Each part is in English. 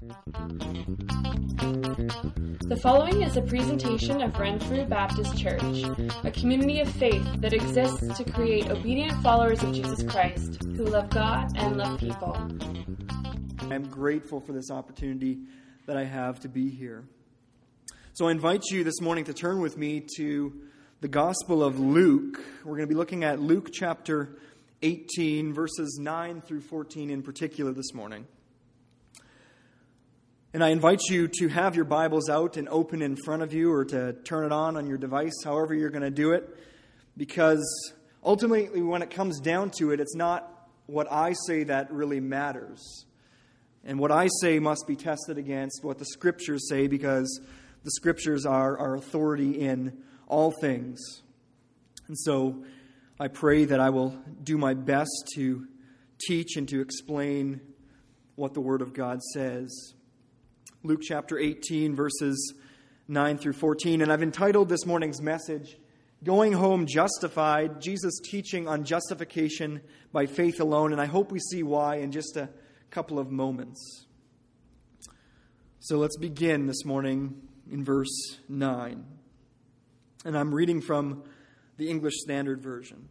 The following is a presentation of Renfrew Baptist Church, a community of faith that exists to create obedient followers of Jesus Christ who love God and love people. I'm grateful for this opportunity that I have to be here. So I invite you this morning to turn with me to the Gospel of Luke. We're going to be looking at Luke chapter 18, verses 9 through 14 in particular this morning. And I invite you to have your Bibles out and open in front of you or to turn it on on your device, however you're going to do it, because ultimately, when it comes down to it, it's not what I say that really matters. And what I say must be tested against what the Scriptures say, because the Scriptures are our authority in all things. And so I pray that I will do my best to teach and to explain what the Word of God says. Luke chapter 18, verses 9 through 14. And I've entitled this morning's message, Going Home Justified Jesus' Teaching on Justification by Faith Alone. And I hope we see why in just a couple of moments. So let's begin this morning in verse 9. And I'm reading from the English Standard Version.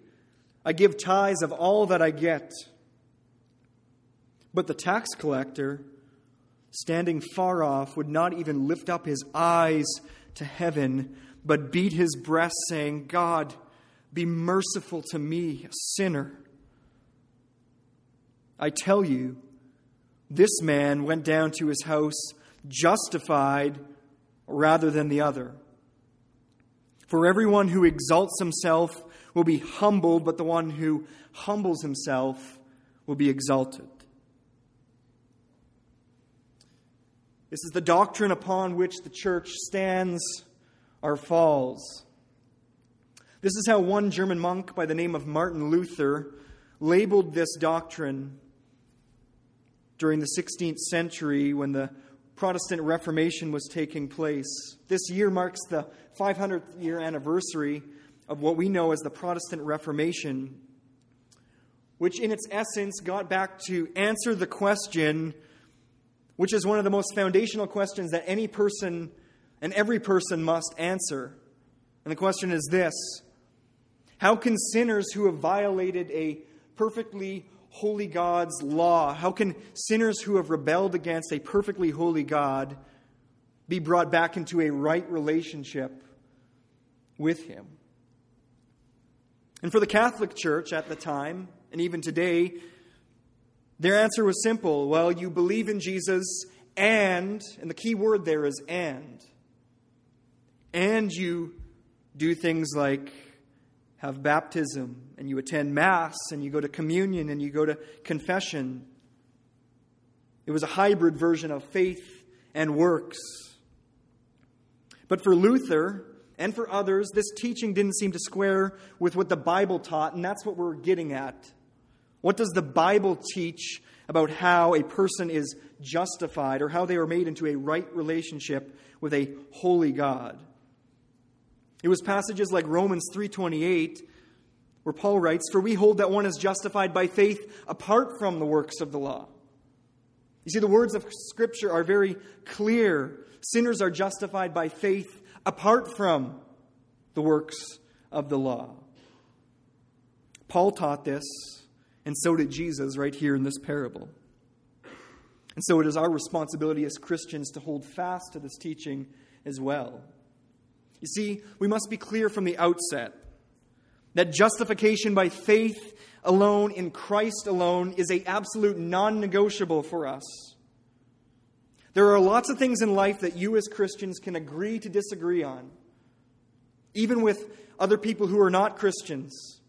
I give tithes of all that I get. But the tax collector, standing far off, would not even lift up his eyes to heaven, but beat his breast, saying, God, be merciful to me, a sinner. I tell you, this man went down to his house justified rather than the other. For everyone who exalts himself will be humbled, but the one who humbles himself will be exalted. This is the doctrine upon which the church stands or falls. This is how one German monk by the name of Martin Luther labeled this doctrine during the 16th century when the Protestant Reformation was taking place. This year marks the 500th year anniversary of what we know as the Protestant Reformation, which in its essence got back to answer the question, which is one of the most foundational questions that any person and every person must answer. And the question is this How can sinners who have violated a perfectly holy God's law, how can sinners who have rebelled against a perfectly holy God be brought back into a right relationship with Him? And for the Catholic Church at the time, and even today, their answer was simple. Well, you believe in Jesus, and, and the key word there is and. And you do things like have baptism, and you attend Mass, and you go to communion, and you go to confession. It was a hybrid version of faith and works. But for Luther, and for others, this teaching didn't seem to square with what the Bible taught, and that's what we're getting at. What does the Bible teach about how a person is justified or how they are made into a right relationship with a holy God? It was passages like Romans 3:28 where Paul writes, "For we hold that one is justified by faith apart from the works of the law." You see the words of scripture are very clear. Sinners are justified by faith apart from the works of the law. Paul taught this, and so did Jesus right here in this parable. And so it is our responsibility as Christians to hold fast to this teaching as well. You see, we must be clear from the outset that justification by faith alone in Christ alone is a absolute non-negotiable for us. There are lots of things in life that you as Christians can agree to disagree on, even with other people who are not Christians.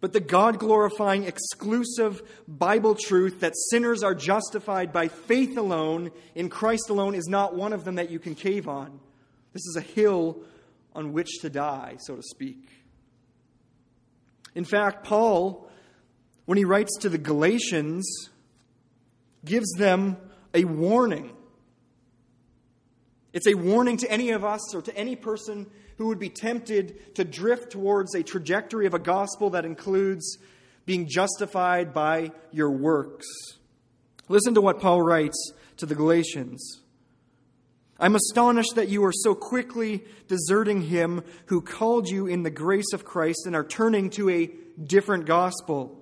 But the God glorifying, exclusive Bible truth that sinners are justified by faith alone, in Christ alone, is not one of them that you can cave on. This is a hill on which to die, so to speak. In fact, Paul, when he writes to the Galatians, gives them a warning. It's a warning to any of us or to any person who would be tempted to drift towards a trajectory of a gospel that includes being justified by your works. Listen to what Paul writes to the Galatians. I'm astonished that you are so quickly deserting him who called you in the grace of Christ and are turning to a different gospel.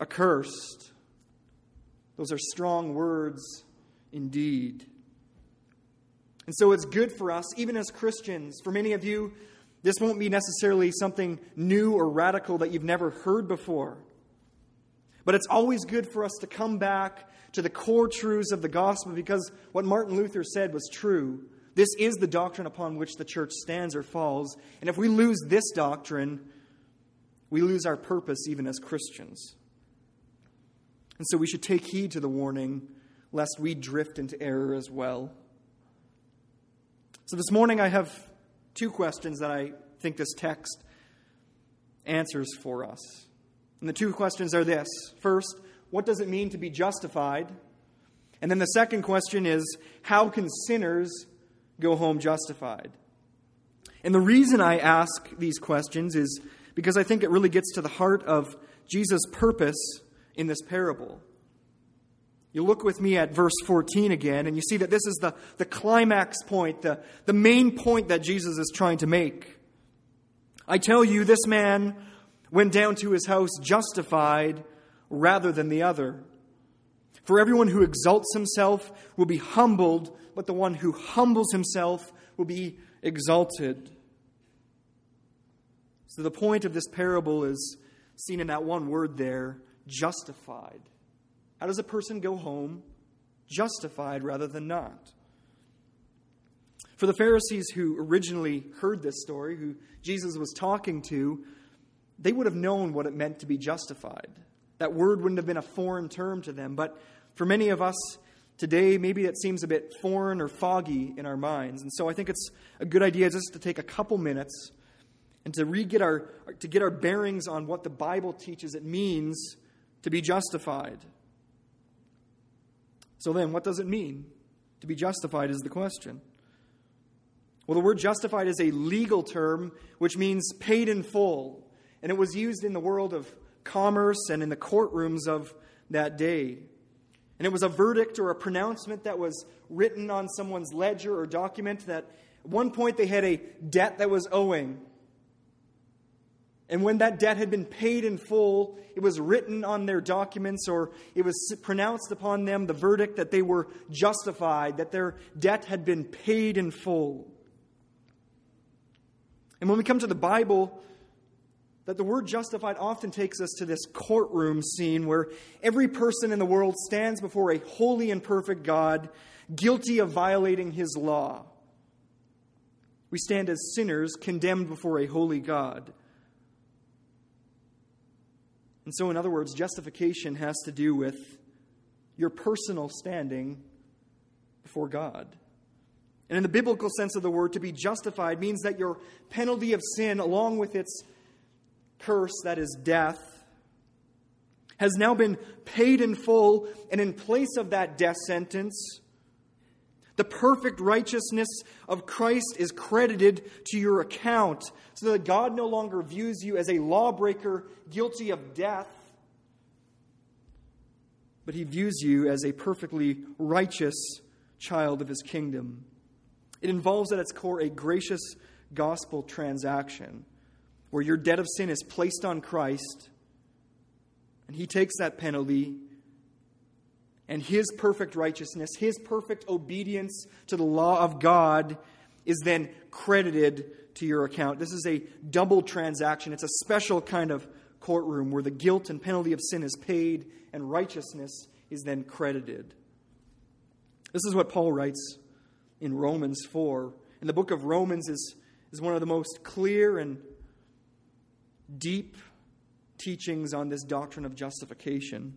accursed. Those are strong words indeed. And so it's good for us, even as Christians. For many of you, this won't be necessarily something new or radical that you've never heard before. But it's always good for us to come back to the core truths of the gospel because what Martin Luther said was true. This is the doctrine upon which the church stands or falls. And if we lose this doctrine, we lose our purpose even as Christians. And so we should take heed to the warning lest we drift into error as well. So this morning I have two questions that I think this text answers for us. And the two questions are this first, what does it mean to be justified? And then the second question is, how can sinners go home justified? And the reason I ask these questions is because I think it really gets to the heart of Jesus' purpose in this parable. You look with me at verse 14 again, and you see that this is the, the climax point, the, the main point that Jesus is trying to make. I tell you, this man went down to his house justified rather than the other. For everyone who exalts himself will be humbled, but the one who humbles himself will be exalted. So the point of this parable is seen in that one word there justified. How does a person go home justified rather than not? For the Pharisees who originally heard this story, who Jesus was talking to, they would have known what it meant to be justified. That word wouldn't have been a foreign term to them. But for many of us today, maybe it seems a bit foreign or foggy in our minds. And so I think it's a good idea just to take a couple minutes and to re get our to get our bearings on what the Bible teaches it means to be justified. So then, what does it mean? To be justified is the question. Well, the word justified is a legal term which means paid in full, and it was used in the world of commerce and in the courtrooms of that day. And it was a verdict or a pronouncement that was written on someone's ledger or document that at one point they had a debt that was owing. And when that debt had been paid in full, it was written on their documents or it was pronounced upon them the verdict that they were justified, that their debt had been paid in full. And when we come to the Bible, that the word justified often takes us to this courtroom scene where every person in the world stands before a holy and perfect God, guilty of violating his law. We stand as sinners condemned before a holy God. And so, in other words, justification has to do with your personal standing before God. And in the biblical sense of the word, to be justified means that your penalty of sin, along with its curse, that is death, has now been paid in full, and in place of that death sentence, the perfect righteousness of Christ is credited to your account, so that God no longer views you as a lawbreaker guilty of death, but he views you as a perfectly righteous child of his kingdom. It involves at its core a gracious gospel transaction where your debt of sin is placed on Christ And he takes that penalty and his perfect righteousness, his perfect obedience to the law of God is then credited to your account. This is a double transaction. It's a special kind of courtroom where the guilt and penalty of sin is paid and righteousness is then credited. This is what Paul writes in Romans 4. And the book of Romans is, is one of the most clear and deep teachings on this doctrine of justification.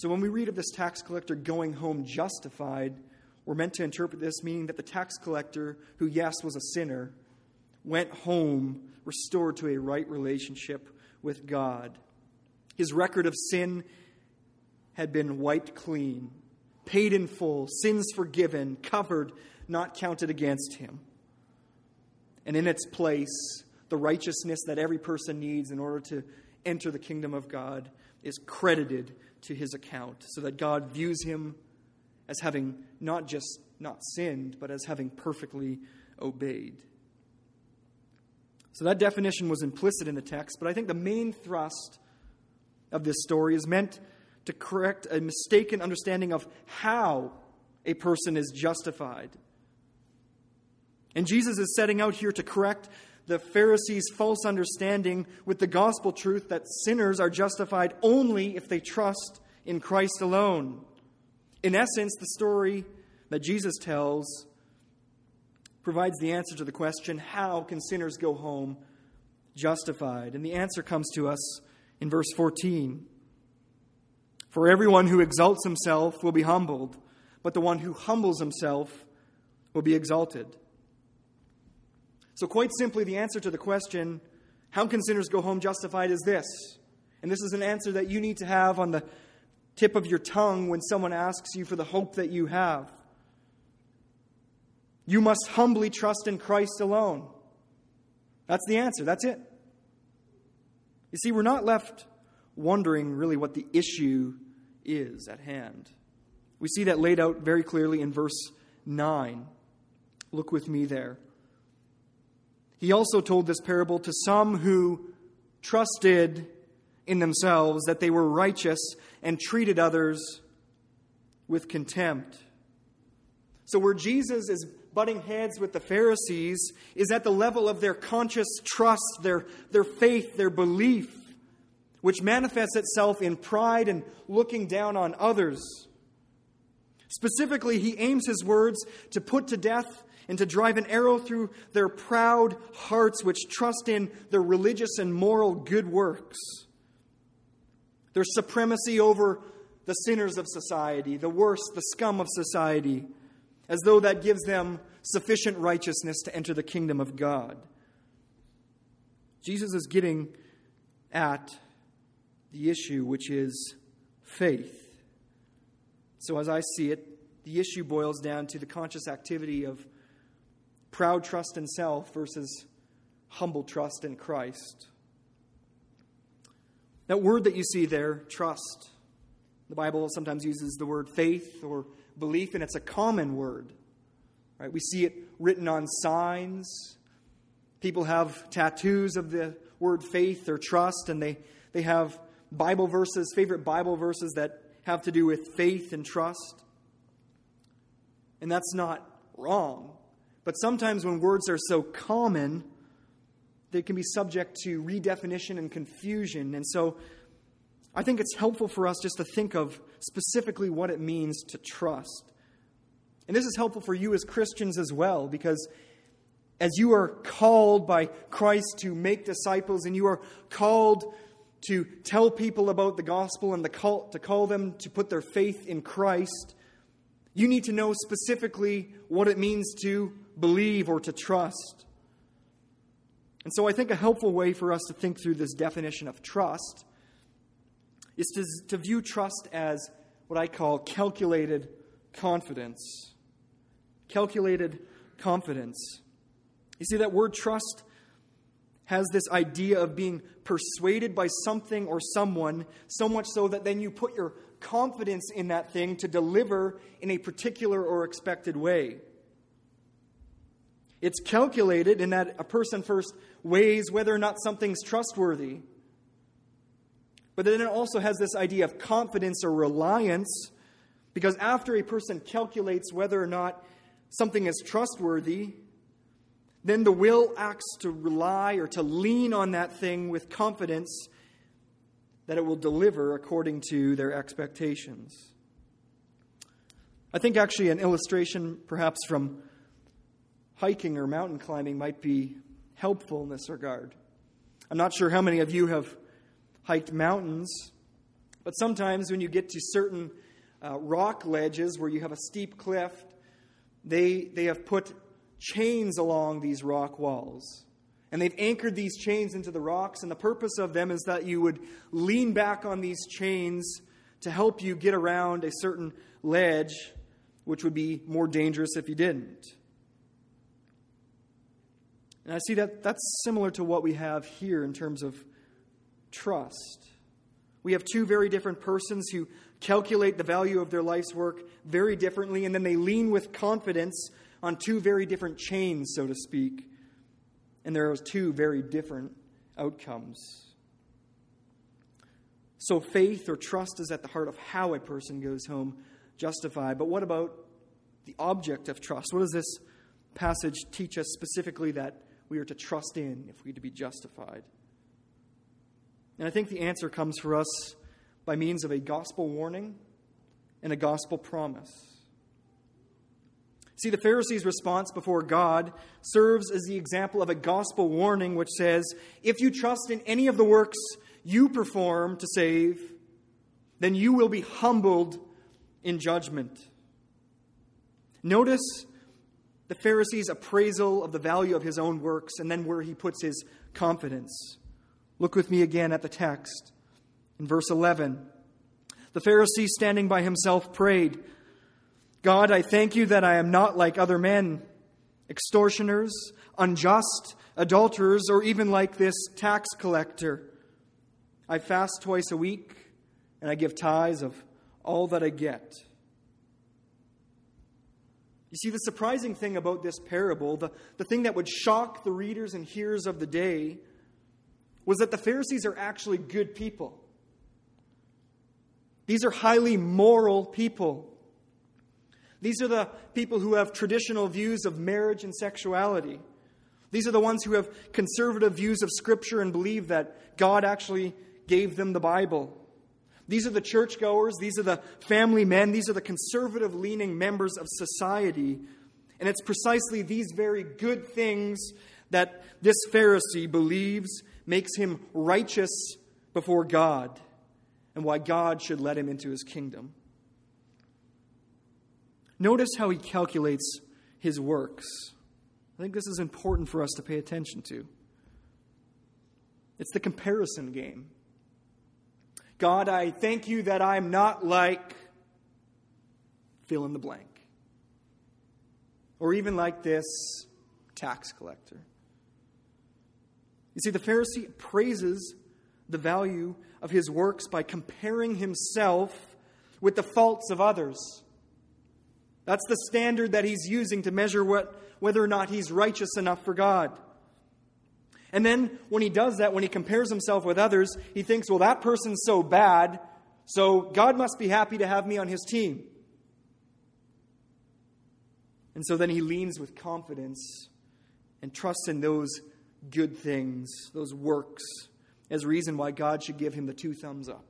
So when we read of this tax collector going home justified, we're meant to interpret this meaning that the tax collector, who, yes, was a sinner, went home restored to a right relationship with God. His record of sin had been wiped clean, paid in full, sins forgiven, covered, not counted against him. And in its place, the righteousness that every person needs in order to enter the kingdom of God is credited to his account, so that God views him as having not just not sinned, but as having perfectly obeyed. So that definition was implicit in the text, but I think the main thrust of this story is meant to correct a mistaken understanding of how a person is justified. And Jesus is setting out here to correct the Pharisees' false understanding with the gospel truth that sinners are justified only if they trust in Christ alone. In essence, the story that Jesus tells provides the answer to the question how can sinners go home justified? And the answer comes to us in verse 14. For everyone who exalts himself will be humbled, but the one who humbles himself will be exalted. So, quite simply, the answer to the question, how can sinners go home justified, is this. And this is an answer that you need to have on the tip of your tongue when someone asks you for the hope that you have. You must humbly trust in Christ alone. That's the answer. That's it. You see, we're not left wondering really what the issue is at hand. We see that laid out very clearly in verse 9. Look with me there. He also told this parable to some who trusted in themselves that they were righteous and treated others with contempt. So, where Jesus is butting heads with the Pharisees is at the level of their conscious trust, their, their faith, their belief which manifests itself in pride and looking down on others. Specifically, he aims his words to put to death and to drive an arrow through their proud hearts, which trust in their religious and moral good works, their supremacy over the sinners of society, the worst, the scum of society, as though that gives them sufficient righteousness to enter the kingdom of God. Jesus is getting at the issue, which is faith. So, as I see it, the issue boils down to the conscious activity of proud trust in self versus humble trust in Christ. That word that you see there, trust, the Bible sometimes uses the word faith or belief, and it's a common word. Right? We see it written on signs. People have tattoos of the word faith or trust, and they, they have Bible verses, favorite Bible verses that have to do with faith and trust. And that's not wrong. But sometimes when words are so common, they can be subject to redefinition and confusion. And so I think it's helpful for us just to think of specifically what it means to trust. And this is helpful for you as Christians as well, because as you are called by Christ to make disciples and you are called to tell people about the gospel and the cult, to call them to put their faith in Christ, you need to know specifically what it means to believe or to trust. And so I think a helpful way for us to think through this definition of trust is to, to view trust as what I call calculated confidence. Calculated confidence. You see, that word trust has this idea of being persuaded by something or someone, so much so that then you put your confidence in that thing to deliver in a particular or expected way. It's calculated in that a person first weighs whether or not something's trustworthy. But then it also has this idea of confidence or reliance, because after a person calculates whether or not something is trustworthy, then the will acts to rely or to lean on that thing with confidence that it will deliver according to their expectations. I think actually an illustration, perhaps from hiking or mountain climbing, might be helpful in this regard. I'm not sure how many of you have hiked mountains, but sometimes when you get to certain uh, rock ledges where you have a steep cliff, they, they have put chains along these rock walls. And they've anchored these chains into the rocks, and the purpose of them is that you would lean back on these chains to help you get around a certain ledge, which would be more dangerous if you didn't. And I see that that's similar to what we have here in terms of trust. We have two very different persons who calculate the value of their life's work very differently, and then they lean with confidence on two very different chains, so to speak. And there are two very different outcomes. So, faith or trust is at the heart of how a person goes home justified. But what about the object of trust? What does this passage teach us specifically that we are to trust in if we are to be justified? And I think the answer comes for us by means of a gospel warning and a gospel promise. See, the Pharisees' response before God serves as the example of a gospel warning which says, if you trust in any of the works you perform to save, then you will be humbled in judgment. Notice the Pharisee's appraisal of the value of his own works and then where he puts his confidence. Look with me again at the text. In verse 11, the Pharisee standing by himself prayed, God, I thank you that I am not like other men, extortioners, unjust, adulterers, or even like this tax collector. I fast twice a week, and I give tithes of all that I get. You see, the surprising thing about this parable, the, the thing that would shock the readers and hearers of the day, was that the Pharisees are actually good people. These are highly moral people. These are the people who have traditional views of marriage and sexuality. These are the ones who have conservative views of Scripture and believe that God actually gave them the Bible. These are the churchgoers. These are the family men. These are the conservative leaning members of society. And it's precisely these very good things that this Pharisee believes makes him righteous before God and why God should let him into his kingdom. Notice how he calculates his works. I think this is important for us to pay attention to. It's the comparison game. God, I thank you that I'm not like fill in the blank. Or even like this tax collector. You see, the Pharisee praises the value of his works by comparing himself with the faults of others. That's the standard that he's using to measure what, whether or not he's righteous enough for God. And then when he does that, when he compares himself with others, he thinks, well, that person's so bad, so God must be happy to have me on his team. And so then he leans with confidence and trusts in those good things, those works, as reason why God should give him the two thumbs up.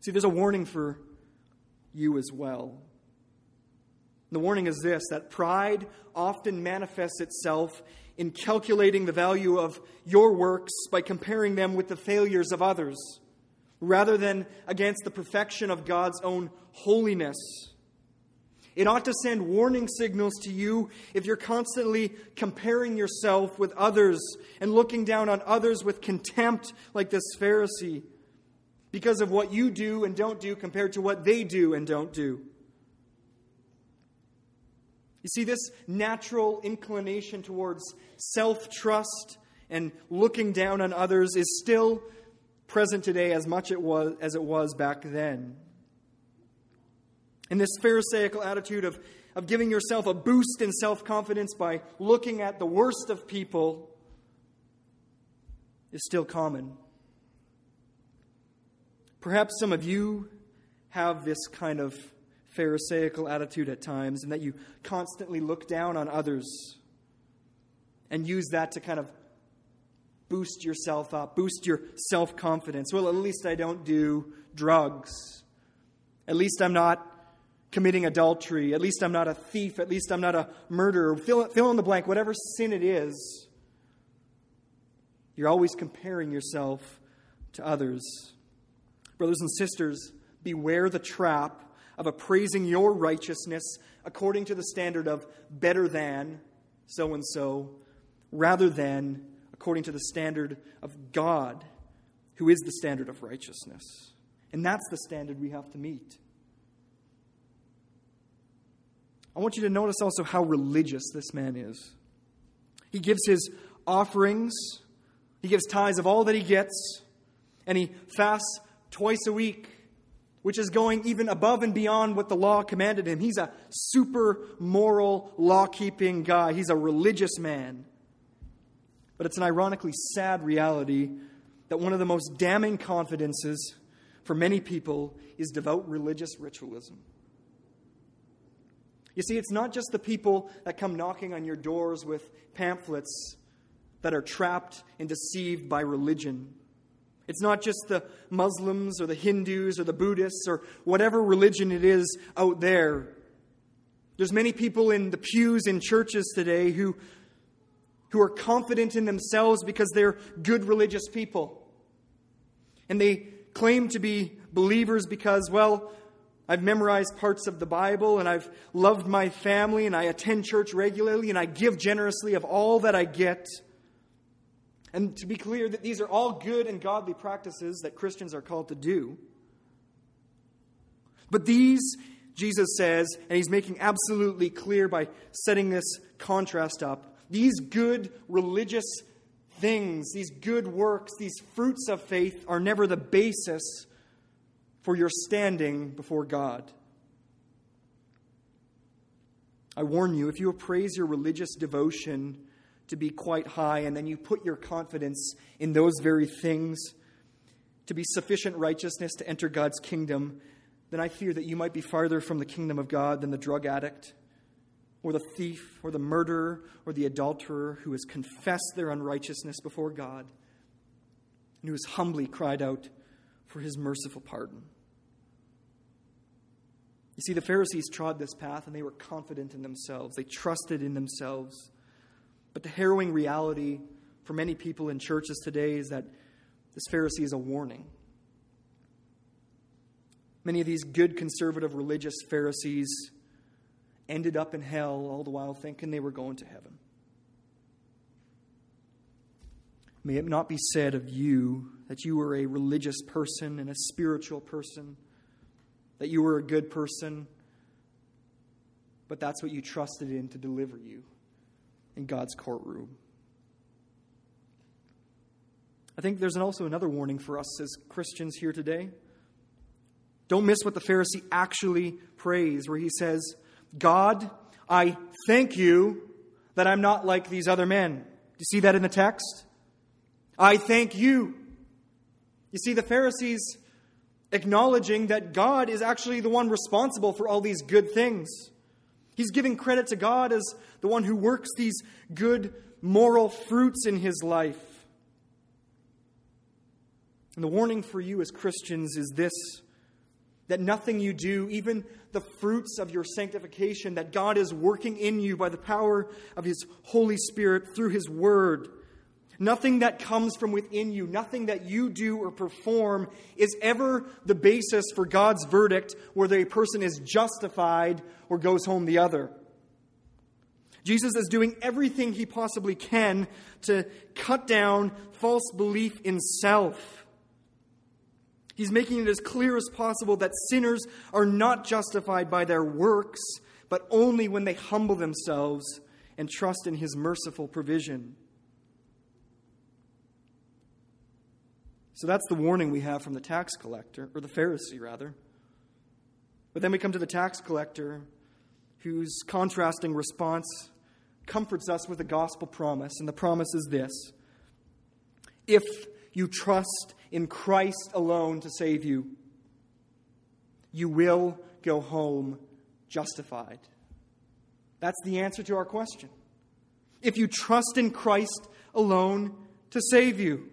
See, there's a warning for you as well. The warning is this that pride often manifests itself in calculating the value of your works by comparing them with the failures of others, rather than against the perfection of God's own holiness. It ought to send warning signals to you if you're constantly comparing yourself with others and looking down on others with contempt, like this Pharisee. because of what you do and don't do compared to what they do and don't do. You see, this natural inclination towards self trust and looking down on others is still present today as much it was, as it was back then. And this Pharisaical attitude of, of giving yourself a boost in self confidence by looking at the worst of people is still common. Perhaps some of you have this kind of Pharisaical attitude at times, and that you constantly look down on others and use that to kind of boost yourself up, boost your self confidence. Well, at least I don't do drugs. At least I'm not committing adultery. At least I'm not a thief. At least I'm not a murderer. Fill, fill in the blank, whatever sin it is. You're always comparing yourself to others. Brothers and sisters, beware the trap of appraising your righteousness according to the standard of better than so and so, rather than according to the standard of God, who is the standard of righteousness. And that's the standard we have to meet. I want you to notice also how religious this man is. He gives his offerings, he gives tithes of all that he gets, and he fasts twice a week which is going even above and beyond what the law commanded him. He's a super moral, law keeping guy, he's a religious man. But it's an ironically sad reality that one of the most damning confidences for many people is devout religious ritualism. You see, it's not just the people that come knocking on your doors with pamphlets that are trapped and deceived by religion. It's not just the Muslims or the Hindus or the Buddhists or whatever religion it is out there. There's many people in the pews in churches today who, who are confident in themselves because they're good religious people. And they claim to be believers because, well, I've memorized parts of the Bible and I've loved my family and I attend church regularly and I give generously of all that I get. And to be clear, that these are all good and godly practices that Christians are called to do. But these, Jesus says, and he's making absolutely clear by setting this contrast up, these good religious things, these good works, these fruits of faith are never the basis for your standing before God. I warn you, if you appraise your religious devotion to be quite high, and then you put your confidence in those very things to be sufficient righteousness to enter God's kingdom, then I fear that you might be farther from the kingdom of God than the drug addict, or the thief, or the murderer, or the adulterer who has confessed their unrighteousness before God and who has humbly cried out for his merciful pardon. You see, the Pharisees trod this path and they were confident in themselves. They trusted in themselves. But the harrowing reality for many people in churches today is that this Pharisee is a warning. Many of these good conservative religious Pharisees ended up in hell all the while thinking they were going to heaven. May it not be said of you that you were a religious person and a spiritual person, that you were a good person, but that's what you trusted in to deliver you in God's courtroom. I think there's also another warning for us as Christians here today. Don't miss what the Pharisee actually prays, where he says, God, I thank you that I'm not like these other men. Do you see that in the text? I thank you. You see, the Pharisees acknowledging that God is actually the one responsible for all these good things. He's giving credit to God as the one who works these good moral fruits in his life. And the warning for you as Christians is this that nothing you do, even the fruits of your sanctification, that God is working in you by the power of His Holy Spirit through His Word, nothing that comes from within you, nothing that you do or perform is ever the basis for God's verdict whether a person is justified or goes home the other. Jesus is doing everything he possibly can to cut down false belief in self. He's making it as clear as possible that sinners are not justified by their works, but only when they humble themselves and trust in His merciful provision. So that's the warning we have from the tax collector, or the Pharisee, rather. But then we come to the tax collector, whose contrasting response comforts us with a gospel promise. And the promise is this If you trust in Christ alone to save you, you will go home justified. That's the answer to our question. If you trust in Christ alone to save you,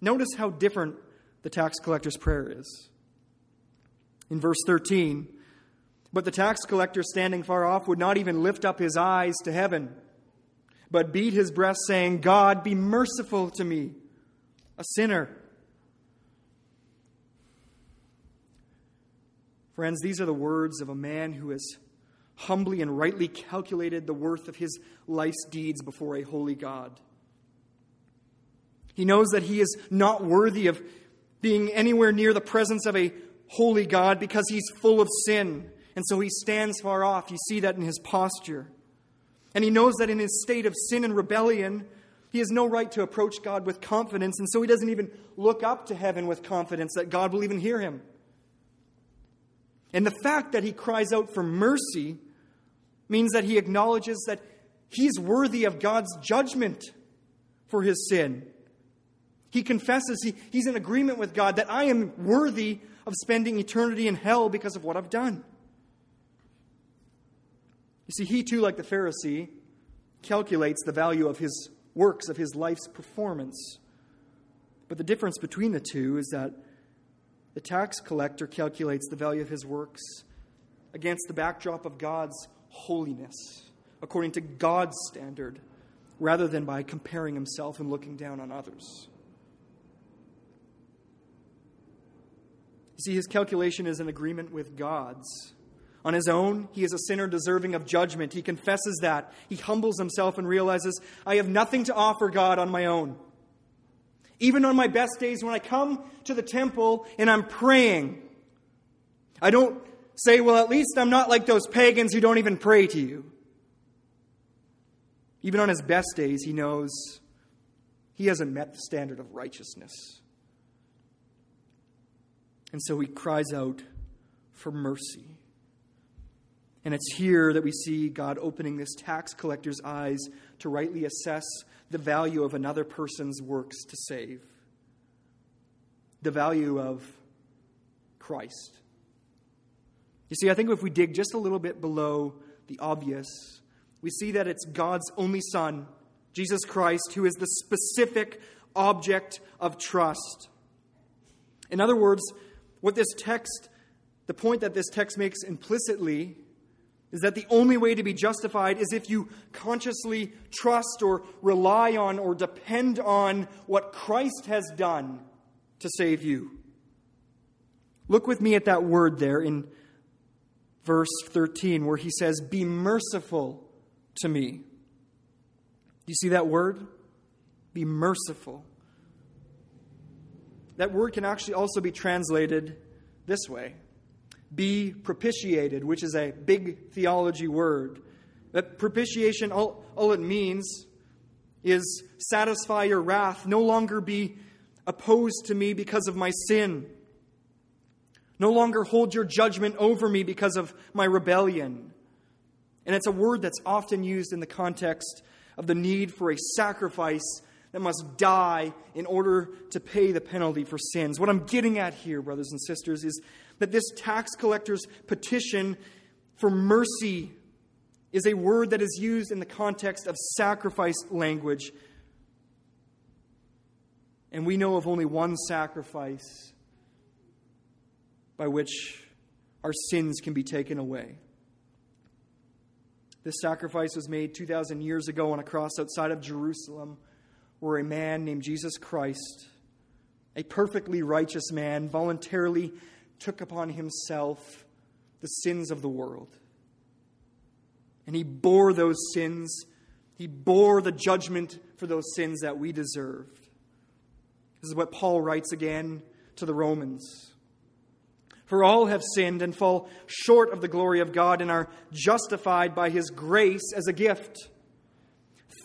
notice how different the tax collector's prayer is. In verse 13, but the tax collector standing far off would not even lift up his eyes to heaven, but beat his breast, saying, God, be merciful to me, a sinner. Friends, these are the words of a man who has humbly and rightly calculated the worth of his life's deeds before a holy God. He knows that he is not worthy of being anywhere near the presence of a holy God because he's full of sin. And so he stands far off. You see that in his posture. And he knows that in his state of sin and rebellion, he has no right to approach God with confidence. And so he doesn't even look up to heaven with confidence that God will even hear him. And the fact that he cries out for mercy means that he acknowledges that he's worthy of God's judgment for his sin. He confesses, he, he's in agreement with God that I am worthy of spending eternity in hell because of what I've done. You see, he too, like the Pharisee, calculates the value of his works, of his life's performance. But the difference between the two is that the tax collector calculates the value of his works against the backdrop of God's holiness, according to God's standard, rather than by comparing himself and looking down on others. You see, his calculation is in agreement with God's. On his own, he is a sinner deserving of judgment. He confesses that. He humbles himself and realizes, I have nothing to offer God on my own. Even on my best days, when I come to the temple and I'm praying, I don't say, Well, at least I'm not like those pagans who don't even pray to you. Even on his best days, he knows he hasn't met the standard of righteousness. And so he cries out for mercy. And it's here that we see God opening this tax collector's eyes to rightly assess the value of another person's works to save, the value of Christ. You see, I think if we dig just a little bit below the obvious, we see that it's God's only Son, Jesus Christ, who is the specific object of trust. In other words, what this text, the point that this text makes implicitly, is that the only way to be justified is if you consciously trust or rely on or depend on what Christ has done to save you. Look with me at that word there in verse 13 where he says, Be merciful to me. Do you see that word? Be merciful. That word can actually also be translated this way be propitiated, which is a big theology word. That propitiation, all, all it means is satisfy your wrath, no longer be opposed to me because of my sin, no longer hold your judgment over me because of my rebellion. And it's a word that's often used in the context of the need for a sacrifice that must die in order to pay the penalty for sins. What I'm getting at here, brothers and sisters, is that this tax collector's petition for mercy is a word that is used in the context of sacrifice language. And we know of only one sacrifice by which our sins can be taken away. This sacrifice was made 2,000 years ago on a cross outside of Jerusalem where a man named Jesus Christ, a perfectly righteous man, voluntarily took upon himself the sins of the world. And he bore those sins. He bore the judgment for those sins that we deserved. This is what Paul writes again to the Romans. For all have sinned and fall short of the glory of God and are justified by his grace as a gift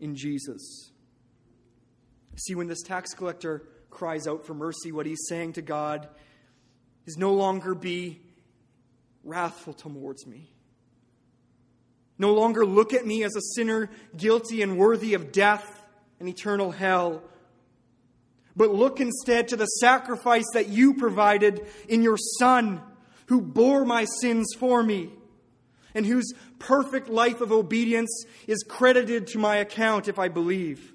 in Jesus. See, when this tax collector cries out for mercy, what he's saying to God is no longer be wrathful towards me. No longer look at me as a sinner guilty and worthy of death and eternal hell. But look instead to the sacrifice that you provided in your Son, who bore my sins for me, and whose perfect life of obedience is credited to my account if I believe.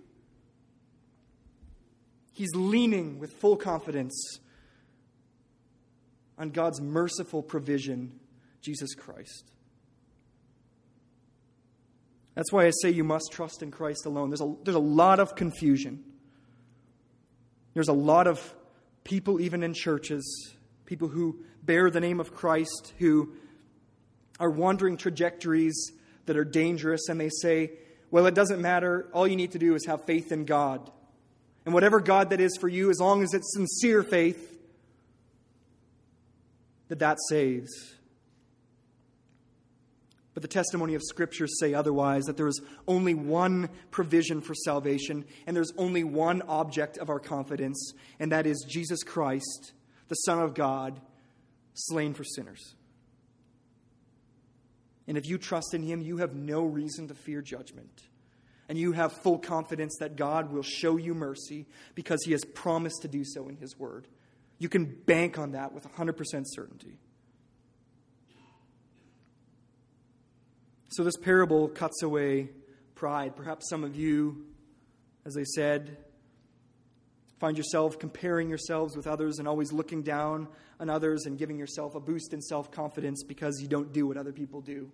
He's leaning with full confidence on God's merciful provision, Jesus Christ. That's why I say you must trust in Christ alone. There's a, there's a lot of confusion. There's a lot of people, even in churches, people who bear the name of Christ, who are wandering trajectories that are dangerous, and they say, well, it doesn't matter. All you need to do is have faith in God. And whatever God that is for you, as long as it's sincere faith, that that saves. But the testimony of Scripture say otherwise that there is only one provision for salvation, and there's only one object of our confidence, and that is Jesus Christ, the Son of God, slain for sinners. And if you trust in Him, you have no reason to fear judgment. And you have full confidence that God will show you mercy because He has promised to do so in His Word. You can bank on that with 100% certainty. So, this parable cuts away pride. Perhaps some of you, as I said, find yourself comparing yourselves with others and always looking down on others and giving yourself a boost in self confidence because you don't do what other people do.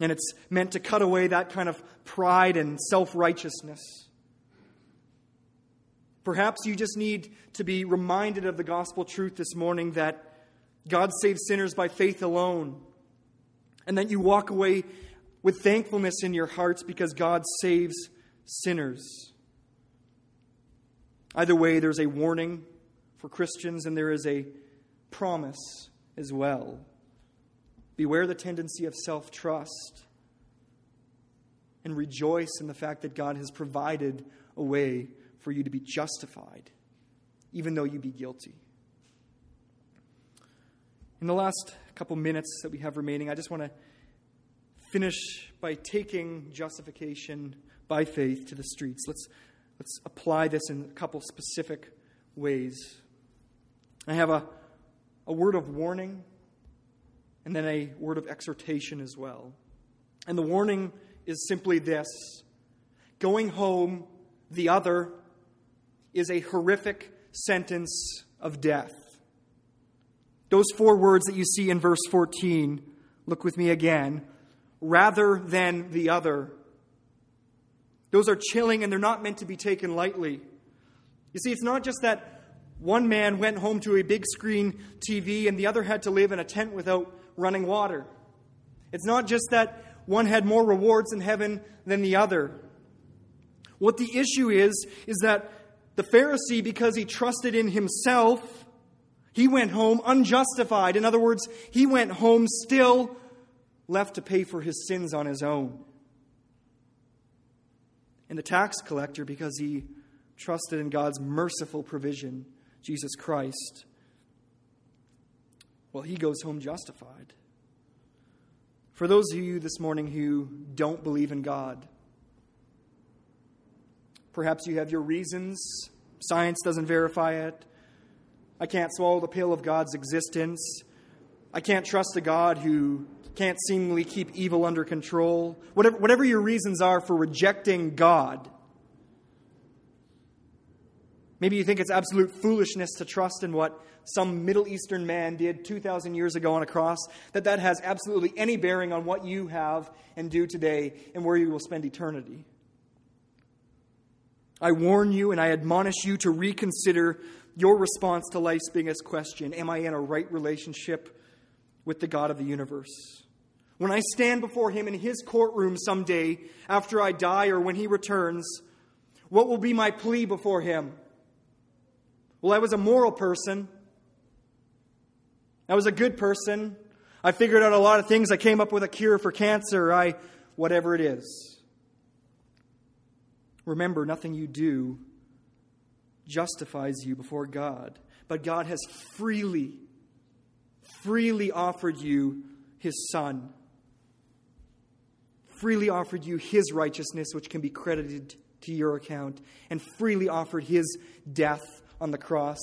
And it's meant to cut away that kind of pride and self righteousness. Perhaps you just need to be reminded of the gospel truth this morning that God saves sinners by faith alone and that you walk away with thankfulness in your hearts because God saves sinners. Either way, there's a warning for Christians and there is a promise as well. Beware the tendency of self trust and rejoice in the fact that God has provided a way for you to be justified, even though you be guilty. In the last couple minutes that we have remaining, I just want to finish by taking justification by faith to the streets. Let's, let's apply this in a couple specific ways. I have a, a word of warning and then a word of exhortation as well. And the warning is simply this going home, the other, is a horrific sentence of death. Those four words that you see in verse 14, look with me again, rather than the other. Those are chilling and they're not meant to be taken lightly. You see, it's not just that one man went home to a big screen TV and the other had to live in a tent without running water. It's not just that one had more rewards in heaven than the other. What the issue is, is that the Pharisee, because he trusted in himself, he went home unjustified. In other words, he went home still left to pay for his sins on his own. And the tax collector, because he trusted in God's merciful provision, Jesus Christ, well, he goes home justified. For those of you this morning who don't believe in God, perhaps you have your reasons, science doesn't verify it, I can't swallow the pill of God's existence. I can't trust a God who can't seemingly keep evil under control. Whatever, whatever your reasons are for rejecting God, Maybe you think it's absolute foolishness to trust in what some Middle Eastern man did 2,000 years ago on a cross, that that has absolutely any bearing on what you have and do today and where you will spend eternity. I warn you and I admonish you to reconsider your response to life's biggest question Am I in a right relationship with the God of the universe? When I stand before Him in His courtroom someday after I die or when He returns, what will be my plea before Him? Well, I was a moral person. I was a good person. I figured out a lot of things. I came up with a cure for cancer. I, whatever it is. Remember, nothing you do justifies you before God, but God has freely, freely offered you His Son, freely offered you His righteousness, which can be credited to your account, and freely offered His death on the cross,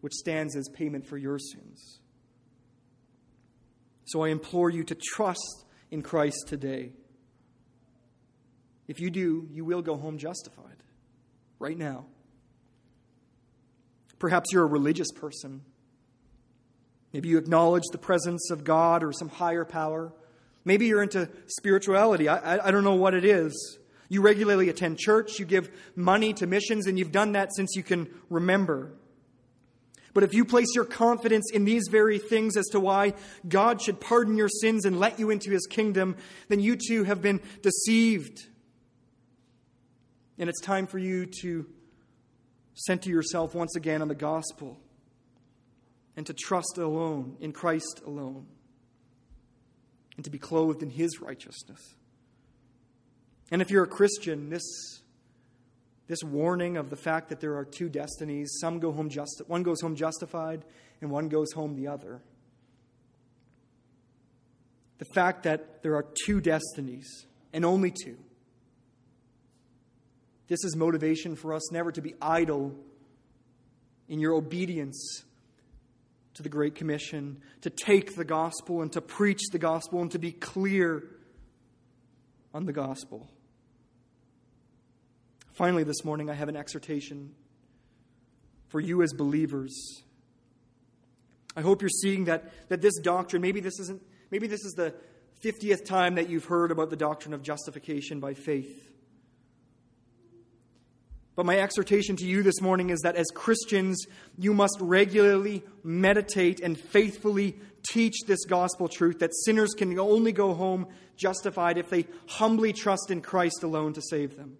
which stands as payment for your sins. So I implore you to trust in Christ today. If you do, you will go home justified right now. Perhaps you're a religious person. Maybe you acknowledge the presence of God or some higher power. Maybe you're into spirituality. I, I, I, don't know what it is. You regularly attend church, you give money to missions, and you've done that since you can remember. But if you place your confidence in these very things as to why God should pardon your sins and let you into his kingdom, then you too have been deceived. And it's time for you to center yourself once again on the gospel and to trust alone in Christ alone and to be clothed in his righteousness. And if you're a Christian, this, this warning of the fact that there are two destinies, some go home just, one goes home justified and one goes home the other. The fact that there are two destinies and only two. This is motivation for us never to be idle in your obedience to the Great Commission, to take the gospel and to preach the gospel and to be clear on the gospel. Finally, this morning, I have an exhortation for you as believers. I hope you're seeing that, that this doctrine, maybe this isn't, maybe this is the 50th time that you've heard about the doctrine of justification by faith. But my exhortation to you this morning is that as Christians, you must regularly meditate and faithfully teach this gospel truth that sinners can only go home justified if they humbly trust in Christ alone to save them.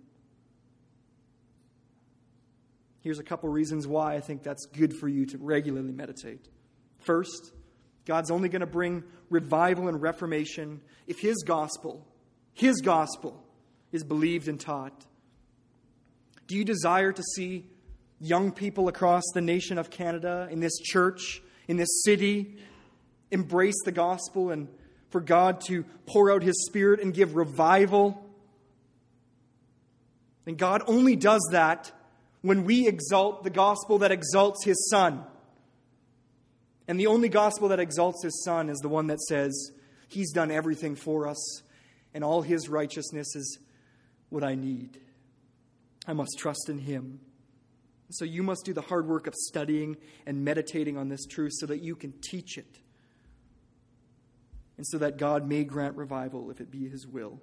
Here's a couple reasons why I think that's good for you to regularly meditate. First, God's only going to bring revival and reformation if His gospel, His gospel, is believed and taught. Do you desire to see young people across the nation of Canada, in this church, in this city, embrace the gospel and for God to pour out His Spirit and give revival? And God only does that when we exalt the gospel that exalts his Son. And the only gospel that exalts his Son is the one that says, He's done everything for us, and all his righteousness is what I need. I must trust in him. So you must do the hard work of studying and meditating on this truth so that you can teach it. And so that God may grant revival if it be his will.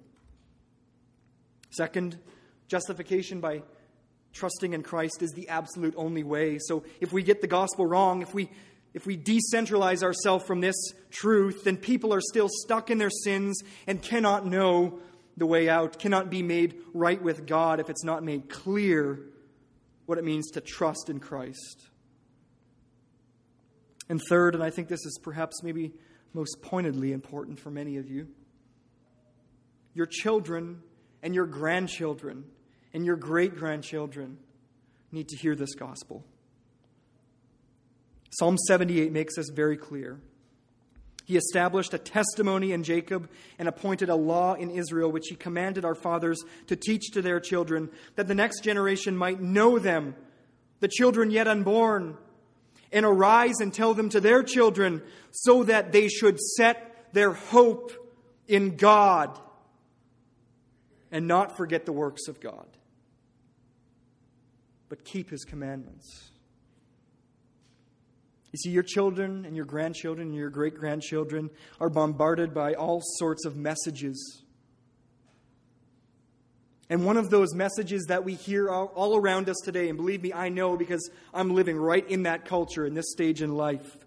Second, justification by trusting in Christ is the absolute only way. So if we get the gospel wrong, if we if we decentralize ourselves from this truth, then people are still stuck in their sins and cannot know the way out, cannot be made right with God if it's not made clear what it means to trust in Christ. And third, and I think this is perhaps maybe most pointedly important for many of you, your children and your grandchildren and your great grandchildren need to hear this gospel. Psalm 78 makes this very clear. He established a testimony in Jacob and appointed a law in Israel, which he commanded our fathers to teach to their children, that the next generation might know them, the children yet unborn, and arise and tell them to their children, so that they should set their hope in God and not forget the works of God. but keep his commandments. You see, your children and your grandchildren and your great grandchildren are bombarded by all sorts of messages. And one of those messages that we hear all, around us today, and believe me, I know because I'm living right in that culture in this stage in life,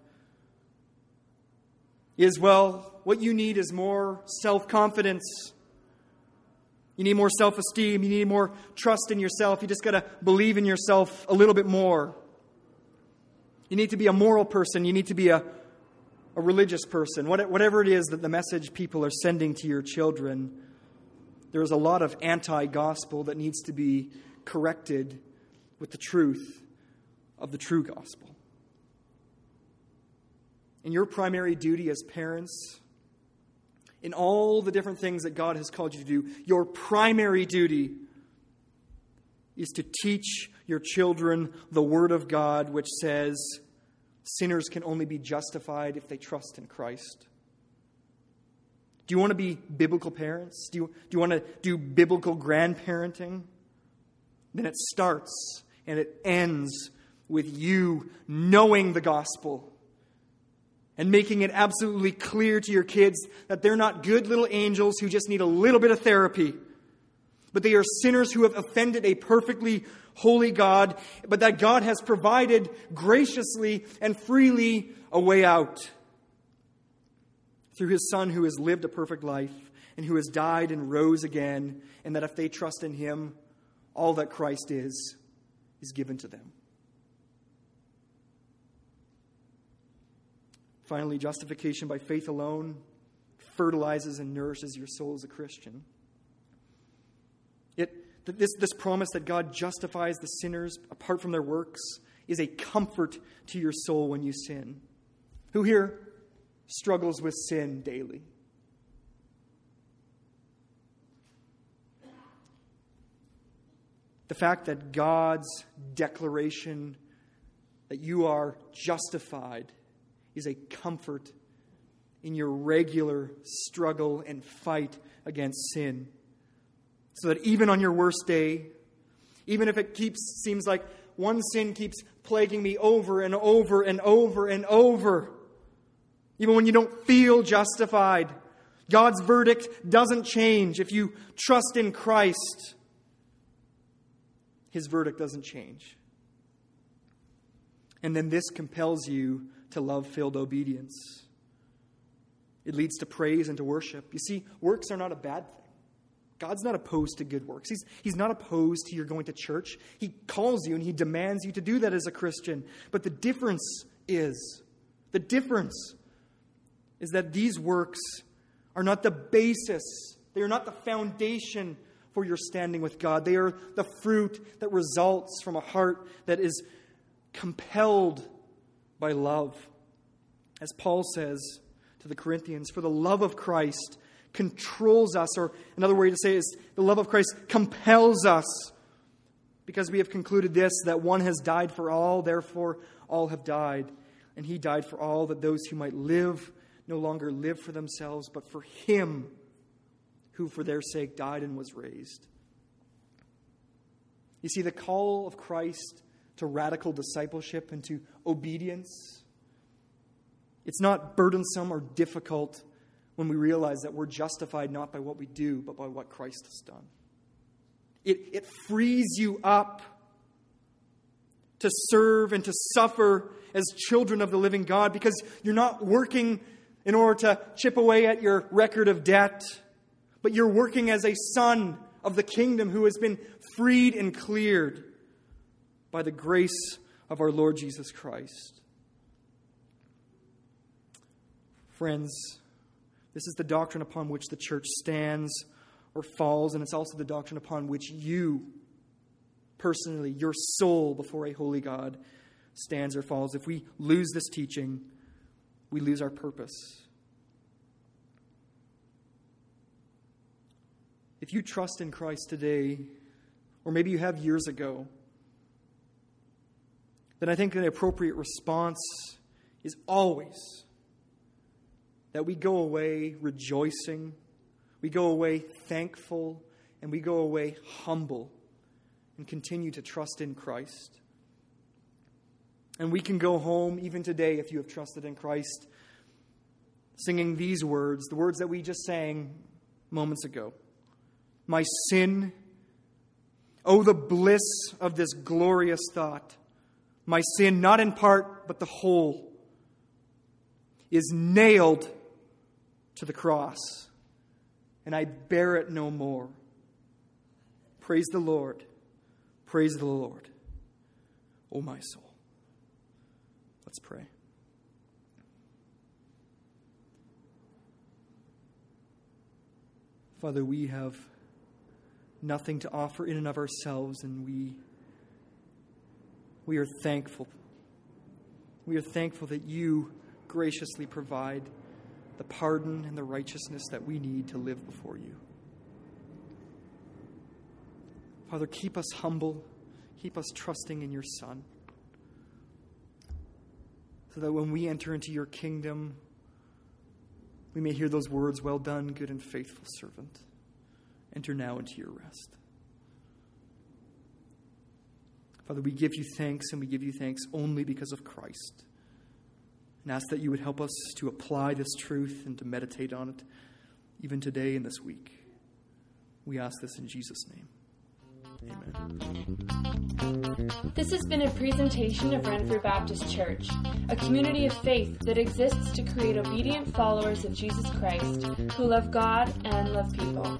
is well, what you need is more self confidence. You need more self esteem. You need more trust in yourself. You just got to believe in yourself a little bit more. You need to be a moral person. You need to be a, a religious person. Whatever it is that the message people are sending to your children, there is a lot of anti gospel that needs to be corrected with the truth of the true gospel. And your primary duty as parents, in all the different things that God has called you to do, your primary duty is to teach your children the Word of God, which says sinners can only be justified if they trust in Christ. Do you want to be biblical parents? Do you, do you want to do biblical grandparenting? Then it starts and it ends with you knowing the gospel and making it absolutely clear to your kids that they're not good little angels who just need a little bit of therapy but they are sinners who have offended a perfectly holy God, but that God has provided graciously and freely a way out through his Son who has lived a perfect life and who has died and rose again, and that if they trust in him, all that Christ is, is given to them. Finally, justification by faith alone fertilizes and nourishes your soul as a Christian. It, this, this promise that God justifies the sinners apart from their works is a comfort to your soul when you sin. Who here struggles with sin daily? The fact that God's declaration that you are justified is a comfort in your regular struggle and fight against sin. So that even on your worst day, even if it keeps seems like one sin keeps plaguing me over and over and over and over, even when you don't feel justified, God's verdict doesn't change. If you trust in Christ, his verdict doesn't change. And then this compels you to love filled obedience. It leads to praise and to worship. You see, works are not a bad thing. God's not opposed to good works. He's, he's not opposed to your going to church. He calls you and He demands you to do that as a Christian. But the difference is, the difference is that these works are not the basis, they are not the foundation for your standing with God. They are the fruit that results from a heart that is compelled by love. As Paul says to the Corinthians, for the love of Christ controls us, or another way to say it is the love of Christ compels us because we have concluded this that one has died for all, therefore all have died. And he died for all, that those who might live no longer live for themselves, but for him who for their sake died and was raised. You see, the call of Christ to radical discipleship and to obedience, it's not burdensome or difficult when we realize that we're justified not by what we do, but by what Christ has done. It, it frees you up to serve and to suffer as children of the living God because you're not working in order to chip away at your record of debt, but you're working as a son of the kingdom who has been freed and cleared by the grace of our Lord Jesus Christ. Friends, this is the doctrine upon which the church stands or falls, and it's also the doctrine upon which you, personally, your soul before a holy God, stands or falls. If we lose this teaching, we lose our purpose. If you trust in Christ today, or maybe you have years ago, then I think the appropriate response is always that we go away rejoicing, we go away thankful, and we go away humble and continue to trust in Christ. And we can go home even today if you have trusted in Christ, singing these words, the words that we just sang moments ago. My sin, oh, the bliss of this glorious thought. My sin, not in part, but the whole, is nailed to the cross, and I bear it no more. Praise the Lord. Praise the Lord, O my soul. Let's pray. Father, we have nothing to offer in and of ourselves, and we, we are thankful. We are thankful that you graciously provide the pardon and the righteousness that we need to live before you. Father, keep us humble, keep us trusting in your Son so that when we enter into your kingdom, we may hear those words, Well done, good and faithful servant. Enter now into your rest. Father, we give you thanks, and we give you thanks only because of Christ. And ask that you would help us to apply this truth and to meditate on it even today and this week. We ask this in Jesus' name. Amen. This has been a presentation of Renfrew Baptist Church, a community of faith that exists to create obedient followers of Jesus Christ who love God and love people.